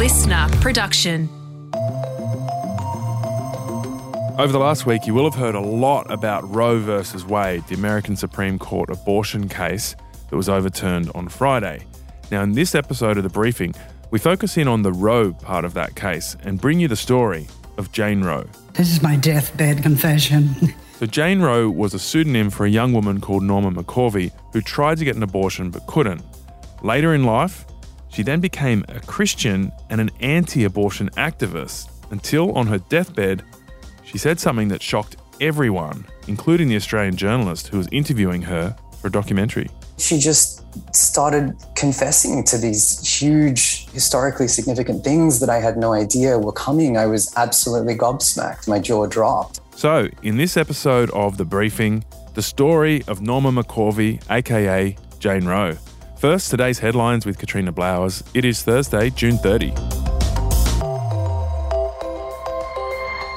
listener production. Over the last week, you will have heard a lot about Roe versus Wade, the American Supreme Court abortion case that was overturned on Friday. Now, in this episode of the briefing, we focus in on the Roe part of that case and bring you the story of Jane Roe. This is my deathbed confession. So, Jane Roe was a pseudonym for a young woman called Norma McCorvey who tried to get an abortion but couldn't. Later in life, she then became a Christian and an anti abortion activist until on her deathbed, she said something that shocked everyone, including the Australian journalist who was interviewing her for a documentary. She just started confessing to these huge, historically significant things that I had no idea were coming. I was absolutely gobsmacked. My jaw dropped. So, in this episode of The Briefing, the story of Norma McCorvey, aka Jane Roe. First, today's headlines with Katrina Blowers. It is Thursday, June 30.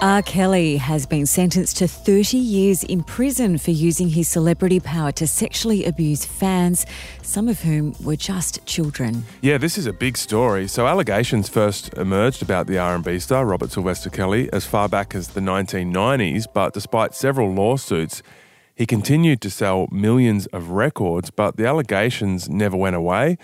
R. Kelly has been sentenced to 30 years in prison for using his celebrity power to sexually abuse fans, some of whom were just children. Yeah, this is a big story. So allegations first emerged about the R&B star Robert Sylvester Kelly as far back as the 1990s, but despite several lawsuits, he continued to sell millions of records, but the allegations never went away.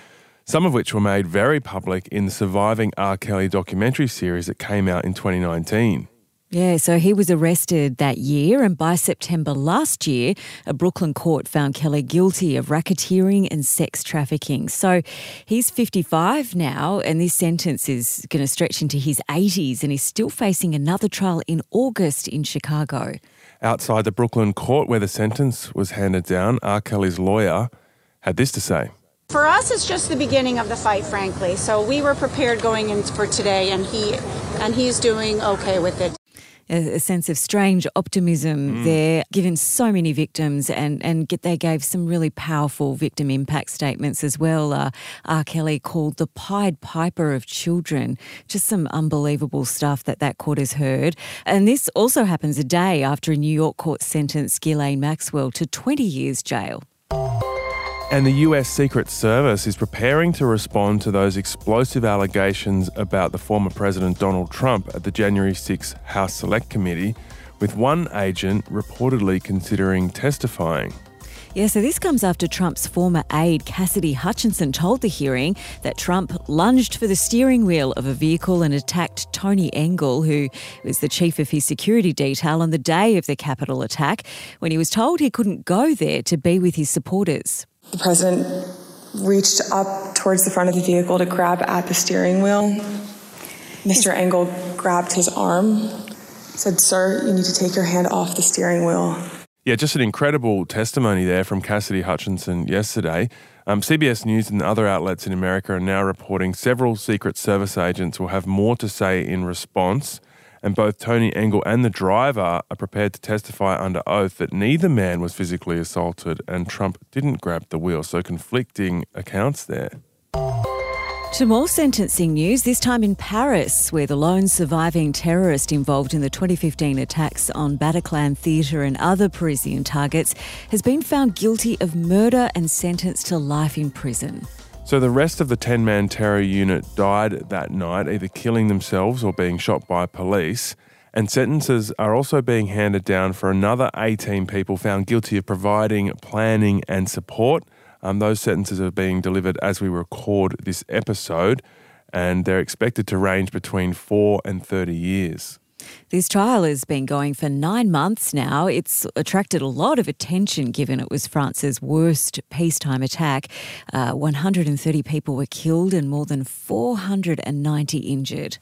Some of which were made very public in the surviving R. Kelly documentary series that came out in 2019. Yeah, so he was arrested that year, and by September last year, a Brooklyn court found Kelly guilty of racketeering and sex trafficking. So he's 55 now, and this sentence is going to stretch into his 80s, and he's still facing another trial in August in Chicago. Outside the Brooklyn court where the sentence was handed down, R. Kelly's lawyer had this to say. For us, it's just the beginning of the fight, frankly. So we were prepared going in for today, and he and he's doing okay with it a, a sense of strange optimism mm. there, given so many victims, and and get, they gave some really powerful victim impact statements as well. Uh, R. Kelly called the Pied Piper of children. Just some unbelievable stuff that that court has heard. And this also happens a day after a New York court sentenced Ghislaine Maxwell to 20 years jail. And the US Secret Service is preparing to respond to those explosive allegations about the former President Donald Trump at the January 6 House Select Committee, with one agent reportedly considering testifying. Yeah, so this comes after Trump's former aide, Cassidy Hutchinson, told the hearing that Trump lunged for the steering wheel of a vehicle and attacked Tony Engel, who was the chief of his security detail on the day of the Capitol attack, when he was told he couldn't go there to be with his supporters. The president reached up towards the front of the vehicle to grab at the steering wheel. Mr. Engel grabbed his arm, said, Sir, you need to take your hand off the steering wheel. Yeah, just an incredible testimony there from Cassidy Hutchinson yesterday. Um, CBS News and other outlets in America are now reporting several Secret Service agents will have more to say in response and both Tony Engel and the driver are prepared to testify under oath that neither man was physically assaulted and Trump didn't grab the wheel. So, conflicting accounts there. To more sentencing news, this time in Paris, where the lone surviving terrorist involved in the 2015 attacks on Bataclan Theatre and other Parisian targets has been found guilty of murder and sentenced to life in prison. So the rest of the 10 man terror unit died that night, either killing themselves or being shot by police. And sentences are also being handed down for another 18 people found guilty of providing planning and support. Um, those sentences are being delivered as we record this episode, and they're expected to range between 4 and 30 years. This trial has been going for nine months now. It's attracted a lot of attention given it was France's worst peacetime attack. Uh, 130 people were killed and more than 490 injured.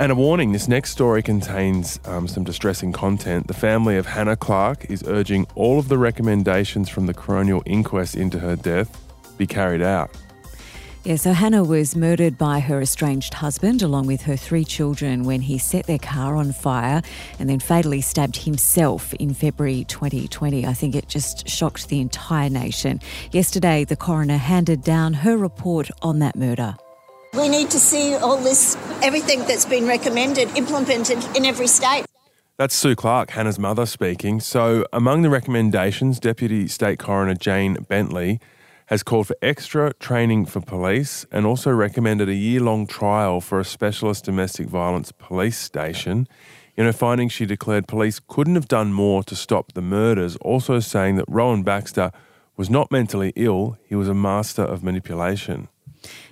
And a warning this next story contains um, some distressing content. The family of Hannah Clarke is urging all of the recommendations from the coronial inquest into her death be carried out. Yeah, so Hannah was murdered by her estranged husband along with her three children when he set their car on fire and then fatally stabbed himself in February 2020. I think it just shocked the entire nation. Yesterday, the coroner handed down her report on that murder. We need to see all this, everything that's been recommended, implemented in every state. That's Sue Clarke, Hannah's mother, speaking. So, among the recommendations, Deputy State Coroner Jane Bentley has called for extra training for police and also recommended a year long trial for a specialist domestic violence police station. In her findings, she declared police couldn't have done more to stop the murders, also saying that Rowan Baxter was not mentally ill, he was a master of manipulation.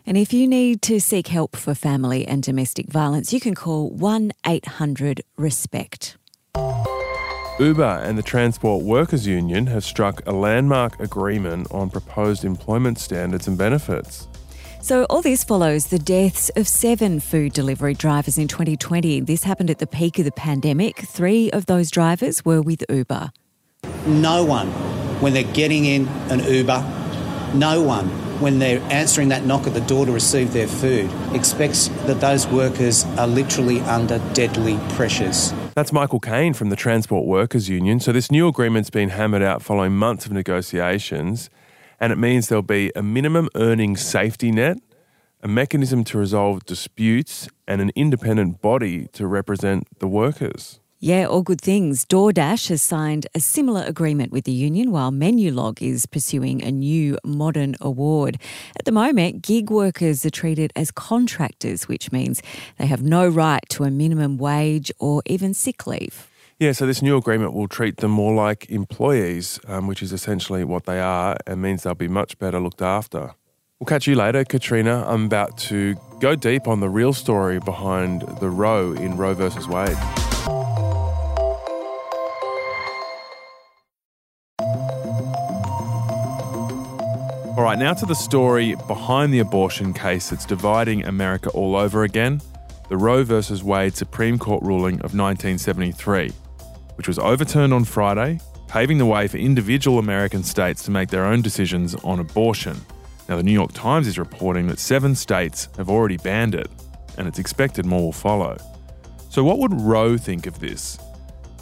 And if you need to seek help for family and domestic violence, you can call 1 800 RESPECT. Uber and the Transport Workers Union have struck a landmark agreement on proposed employment standards and benefits. So, all this follows the deaths of seven food delivery drivers in 2020. This happened at the peak of the pandemic. Three of those drivers were with Uber. No one, when they're getting in an Uber, no one, when they're answering that knock at the door to receive their food, expects that those workers are literally under deadly pressures. That's Michael Kaine from the Transport Workers Union. So, this new agreement's been hammered out following months of negotiations, and it means there'll be a minimum earnings safety net, a mechanism to resolve disputes, and an independent body to represent the workers. Yeah, all good things. DoorDash has signed a similar agreement with the union, while Menulog is pursuing a new modern award. At the moment, gig workers are treated as contractors, which means they have no right to a minimum wage or even sick leave. Yeah, so this new agreement will treat them more like employees, um, which is essentially what they are, and means they'll be much better looked after. We'll catch you later, Katrina. I'm about to go deep on the real story behind the Roe in Roe versus Wade. Right, now to the story behind the abortion case that's dividing America all over again the Roe versus Wade Supreme Court ruling of 1973, which was overturned on Friday, paving the way for individual American states to make their own decisions on abortion. Now, the New York Times is reporting that seven states have already banned it, and it's expected more will follow. So, what would Roe think of this?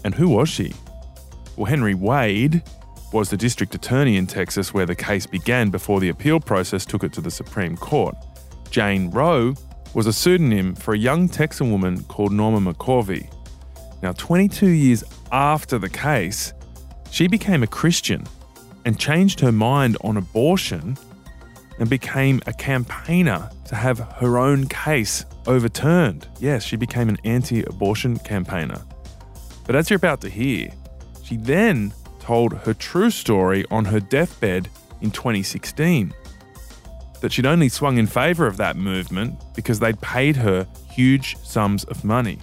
And who was she? Well, Henry Wade was the district attorney in Texas where the case began before the appeal process took it to the Supreme Court. Jane Roe was a pseudonym for a young Texan woman called Norma McCorvey. Now, 22 years after the case, she became a Christian and changed her mind on abortion and became a campaigner to have her own case overturned. Yes, she became an anti abortion campaigner. But as you're about to hear, she then told her true story on her deathbed in 2016. That she'd only swung in favour of that movement because they'd paid her huge sums of money.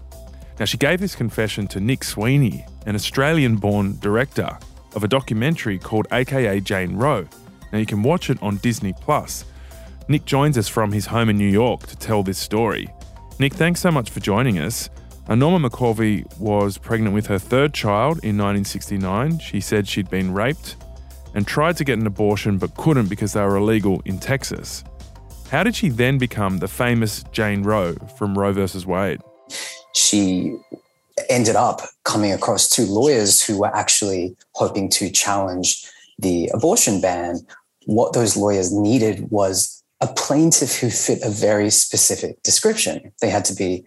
Now, she gave this confession to Nick Sweeney, an Australian born director of a documentary called AKA Jane Roe. Now, you can watch it on Disney Plus. Nick joins us from his home in New York to tell this story. Nick, thanks so much for joining us. Norma McCorvey was pregnant with her third child in 1969. She said she'd been raped and tried to get an abortion but couldn't because they were illegal in Texas. How did she then become the famous Jane Roe from Roe versus Wade? She ended up coming across two lawyers who were actually hoping to challenge the abortion ban. What those lawyers needed was a plaintiff who fit a very specific description. They had to be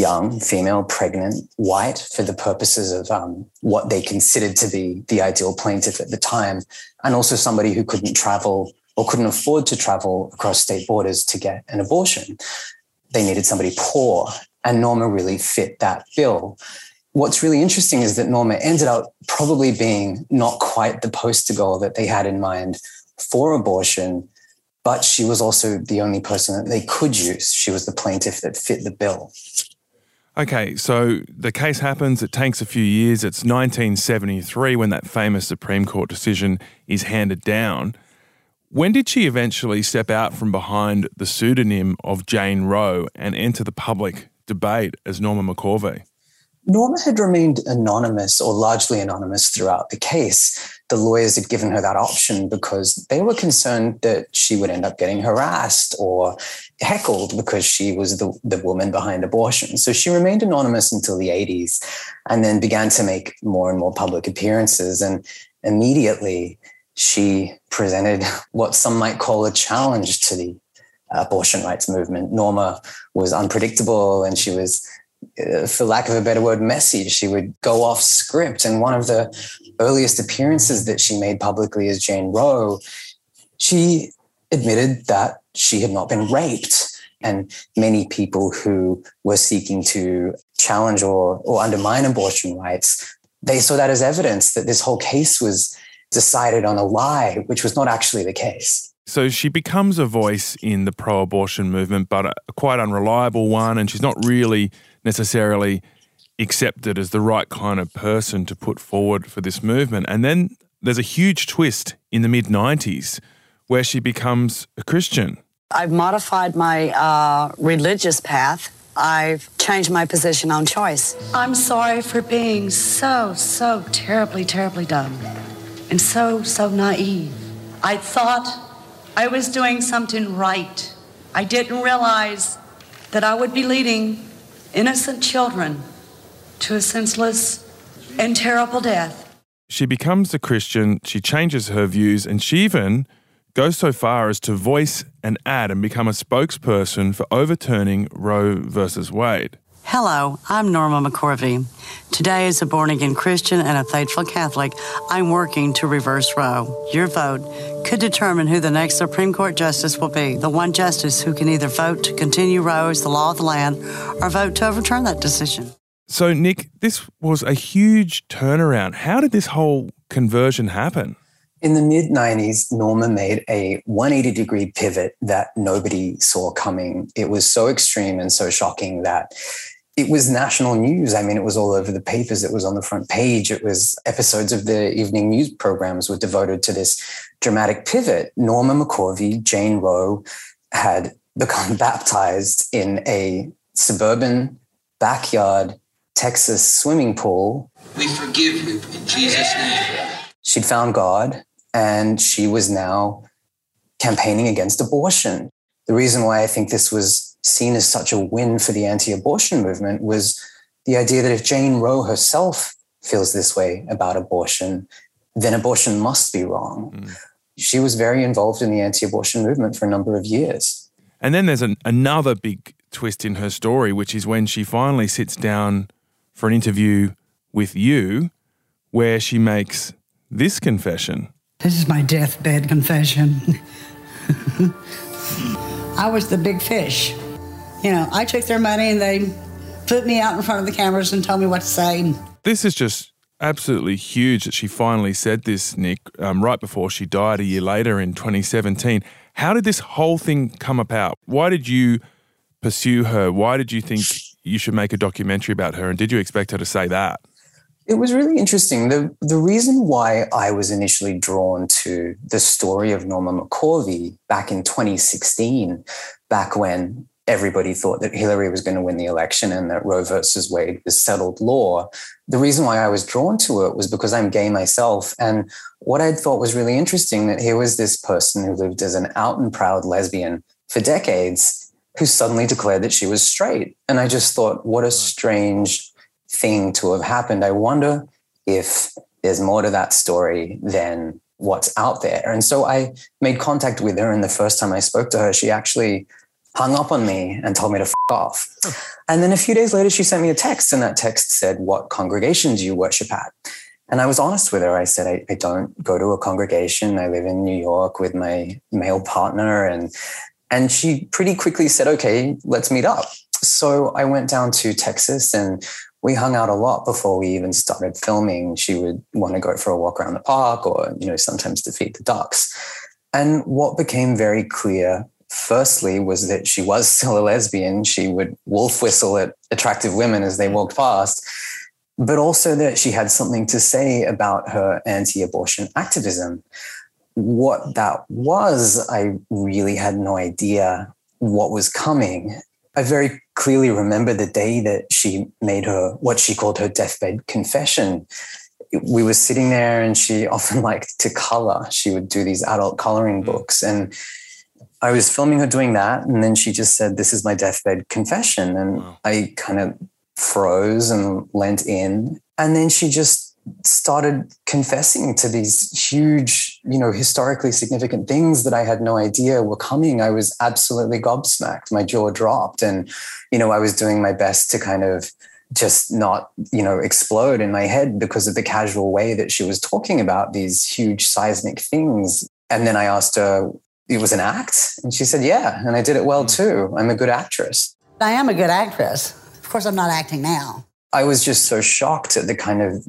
young, female, pregnant, white for the purposes of um, what they considered to be the ideal plaintiff at the time, and also somebody who couldn't travel or couldn't afford to travel across state borders to get an abortion. They needed somebody poor, and Norma really fit that bill. What's really interesting is that Norma ended up probably being not quite the poster girl that they had in mind for abortion, but she was also the only person that they could use. She was the plaintiff that fit the bill. Okay, so the case happens, it takes a few years. It's 1973 when that famous Supreme Court decision is handed down. When did she eventually step out from behind the pseudonym of Jane Roe and enter the public debate as Norma McCorvey? Norma had remained anonymous or largely anonymous throughout the case. The lawyers had given her that option because they were concerned that she would end up getting harassed or heckled because she was the, the woman behind abortion. So she remained anonymous until the 80s and then began to make more and more public appearances. And immediately she presented what some might call a challenge to the abortion rights movement. Norma was unpredictable and she was Uh, for lack of a better word, messy. She would go off script. And one of the earliest appearances that she made publicly as Jane Roe, she admitted that she had not been raped. And many people who were seeking to challenge or, or undermine abortion rights, they saw that as evidence that this whole case was decided on a lie, which was not actually the case. So she becomes a voice in the pro abortion movement, but a quite unreliable one. And she's not really necessarily accepted as the right kind of person to put forward for this movement. And then there's a huge twist in the mid 90s where she becomes a Christian. I've modified my uh, religious path. I've changed my position on choice. I'm sorry for being so, so terribly, terribly dumb and so, so naive. I thought I was doing something right. I didn't realize that I would be leading innocent children to a senseless and terrible death. She becomes a Christian, she changes her views, and she even goes so far as to voice an ad and become a spokesperson for overturning Roe versus Wade. Hello, I'm Norma McCorvey. Today, as a born again Christian and a faithful Catholic, I'm working to reverse Roe. Your vote could determine who the next Supreme Court justice will be, the one justice who can either vote to continue Roe as the law of the land or vote to overturn that decision. So, Nick, this was a huge turnaround. How did this whole conversion happen? In the mid 90s, Norma made a 180 degree pivot that nobody saw coming. It was so extreme and so shocking that it was national news. I mean, it was all over the papers. It was on the front page. It was episodes of the evening news programs were devoted to this dramatic pivot. Norma McCorvey, Jane Roe, had become baptized in a suburban backyard Texas swimming pool. We forgive you in Jesus' name. She'd found God and she was now campaigning against abortion. The reason why I think this was seen as such a win for the anti abortion movement was the idea that if Jane Roe herself feels this way about abortion, then abortion must be wrong. Mm. She was very involved in the anti abortion movement for a number of years. And then there's an, another big twist in her story, which is when she finally sits down for an interview with you, where she makes this confession. This is my deathbed confession. I was the big fish. You know, I took their money and they put me out in front of the cameras and told me what to say. This is just absolutely huge that she finally said this, Nick, um, right before she died a year later in 2017. How did this whole thing come about? Why did you pursue her? Why did you think you should make a documentary about her? And did you expect her to say that? It was really interesting. The, the reason why I was initially drawn to the story of Norma McCorvey back in 2016, back when everybody thought that Hillary was going to win the election and that Roe versus Wade was settled law. The reason why I was drawn to it was because I'm gay myself. And what I thought was really interesting that here was this person who lived as an out and proud lesbian for decades who suddenly declared that she was straight. And I just thought, what a strange thing to have happened. I wonder if there's more to that story than what's out there. And so I made contact with her. And the first time I spoke to her, she actually hung up on me and told me to f off. And then a few days later, she sent me a text, and that text said, What congregation do you worship at? And I was honest with her. I said, I, I don't go to a congregation. I live in New York with my male partner. And, and she pretty quickly said, Okay, let's meet up. So I went down to Texas and we hung out a lot before we even started filming. She would want to go for a walk around the park or, you know, sometimes to feed the ducks. And what became very clear, firstly, was that she was still a lesbian. She would wolf whistle at attractive women as they walked past, but also that she had something to say about her anti abortion activism. What that was, I really had no idea what was coming. I very clearly remember the day that she made her what she called her deathbed confession. We were sitting there and she often liked to color. She would do these adult coloring mm-hmm. books. And I was filming her doing that. And then she just said, This is my deathbed confession. And wow. I kind of froze and leant in. And then she just started confessing to these huge, you know, historically significant things that I had no idea were coming. I was absolutely gobsmacked. My jaw dropped. And, you know, I was doing my best to kind of just not, you know, explode in my head because of the casual way that she was talking about these huge seismic things. And then I asked her, it was an act? And she said, yeah. And I did it well too. I'm a good actress. I am a good actress. Of course, I'm not acting now. I was just so shocked at the kind of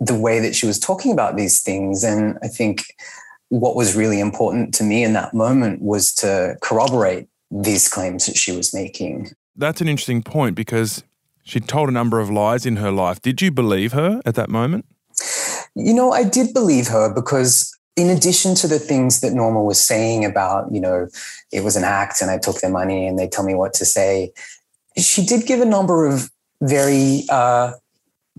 the way that she was talking about these things. And I think what was really important to me in that moment was to corroborate these claims that she was making. That's an interesting point because she told a number of lies in her life. Did you believe her at that moment? You know, I did believe her because in addition to the things that Norma was saying about, you know, it was an act and I took their money and they tell me what to say, she did give a number of very uh,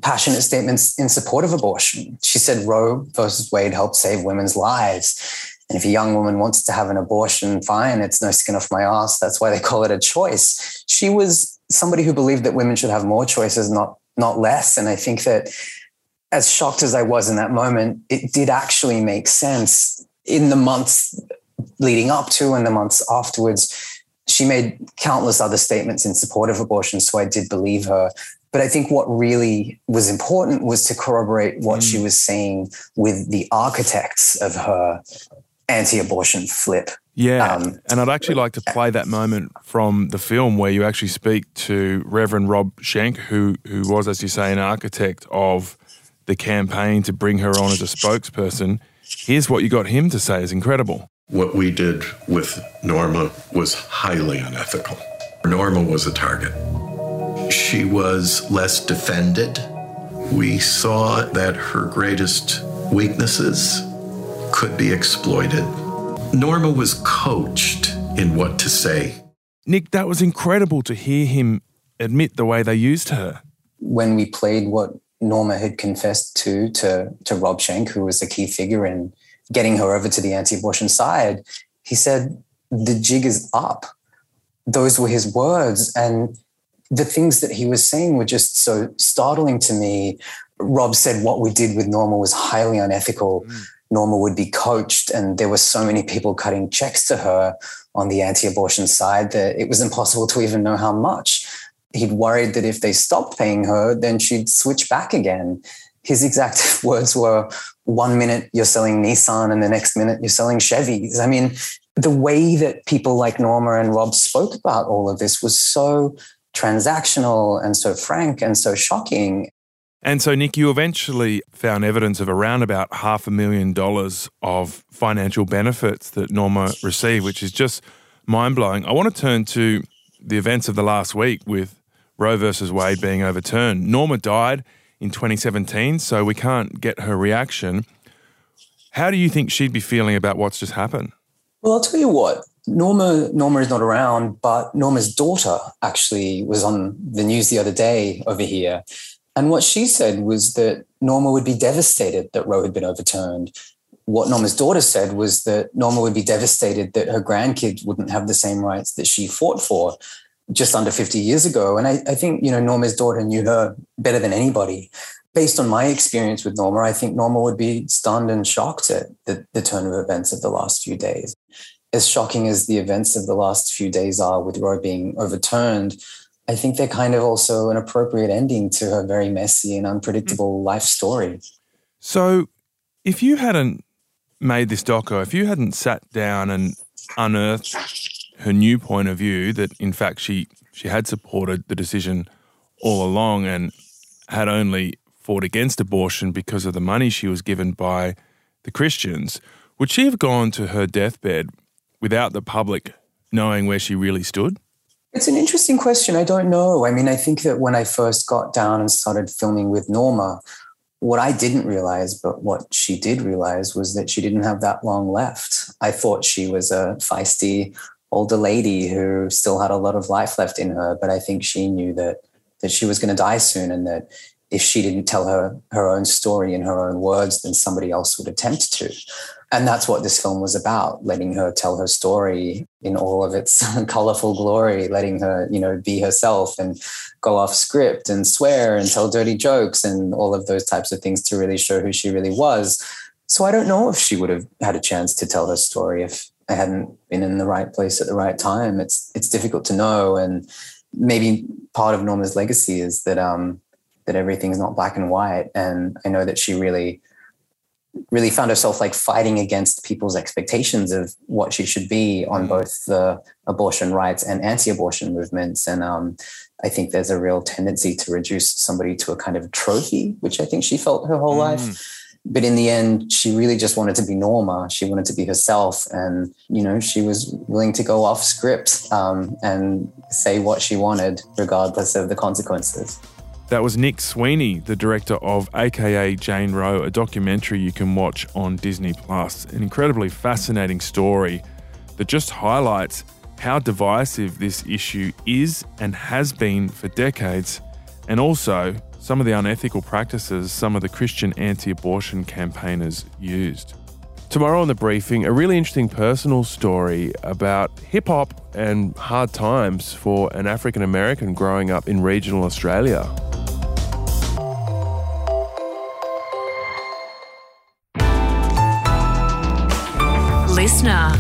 passionate statements in support of abortion. She said Roe versus Wade helped save women's lives. And if a young woman wants to have an abortion, fine, it's no skin off my ass. That's why they call it a choice. She was somebody who believed that women should have more choices, not not less. And I think that as shocked as I was in that moment, it did actually make sense in the months leading up to and the months afterwards. She made countless other statements in support of abortion, so I did believe her. But I think what really was important was to corroborate what mm. she was saying with the architects of her anti abortion flip. Yeah. Um, and I'd actually like to play that moment from the film where you actually speak to Reverend Rob Schenck, who, who was, as you say, an architect of the campaign to bring her on as a spokesperson. Here's what you got him to say is incredible. What we did with Norma was highly unethical. Norma was a target she was less defended. We saw that her greatest weaknesses could be exploited. Norma was coached in what to say. Nick, that was incredible to hear him admit the way they used her. When we played what Norma had confessed to to, to Rob Schenck, who was a key figure in getting her over to the anti-abortion side, he said, the jig is up. Those were his words. And the things that he was saying were just so startling to me. Rob said what we did with Norma was highly unethical. Mm. Norma would be coached, and there were so many people cutting checks to her on the anti abortion side that it was impossible to even know how much. He'd worried that if they stopped paying her, then she'd switch back again. His exact words were one minute you're selling Nissan, and the next minute you're selling Chevys. I mean, the way that people like Norma and Rob spoke about all of this was so transactional and so frank and so shocking. And so, Nick, you eventually found evidence of around about half a million dollars of financial benefits that Norma received, which is just mind blowing. I want to turn to the events of the last week with Roe versus Wade being overturned. Norma died in 2017, so we can't get her reaction. How do you think she'd be feeling about what's just happened? Well, I'll tell you what, Norma Norma is not around, but Norma's daughter actually was on the news the other day over here. And what she said was that Norma would be devastated that Roe had been overturned. What Norma's daughter said was that Norma would be devastated that her grandkids wouldn't have the same rights that she fought for just under 50 years ago. And I, I think, you know, Norma's daughter knew her better than anybody. Based on my experience with Norma, I think Norma would be stunned and shocked at the, the turn of events of the last few days as shocking as the events of the last few days are with Roe being overturned, I think they're kind of also an appropriate ending to her very messy and unpredictable mm. life story. So, if you hadn't made this doco, if you hadn't sat down and unearthed her new point of view that in fact she she had supported the decision all along and had only fought against abortion because of the money she was given by the Christians, would she have gone to her deathbed without the public knowing where she really stood? It's an interesting question. I don't know. I mean, I think that when I first got down and started filming with Norma, what I didn't realize, but what she did realize, was that she didn't have that long left. I thought she was a feisty older lady who still had a lot of life left in her, but I think she knew that that she was going to die soon, and that if she didn't tell her her own story in her own words, then somebody else would attempt to. And that's what this film was about letting her tell her story in all of its colorful glory letting her you know be herself and go off script and swear and tell dirty jokes and all of those types of things to really show who she really was. So i don't know if she would have had a chance to tell her story if i hadn't been in the right place at the right time. It's it's difficult to know. And maybe part of norma's legacy is that um that everything's not black and white. And i know that she really really found herself like fighting against people's expectations of what she should be on both the abortion rights and anti-abortion movements. And um, i think there's a real tendency to reduce somebody to a kind of trophy which i think she felt her whole Mm. life but in the end she really just wanted to be norma. She wanted to be herself. And you know she was willing to go off script um, and say what she wanted regardless of the consequences. That was Nick Sweeney, the director of AKA Jane Roe, a documentary you can watch on Disney Plus. An incredibly fascinating story that just highlights how divisive this issue is and has been for decades, and also some of the unethical practices some of the Christian anti abortion campaigners used. Tomorrow on the briefing, a really interesting personal story about hip hop and hard times for an African American growing up in regional Australia. Listener.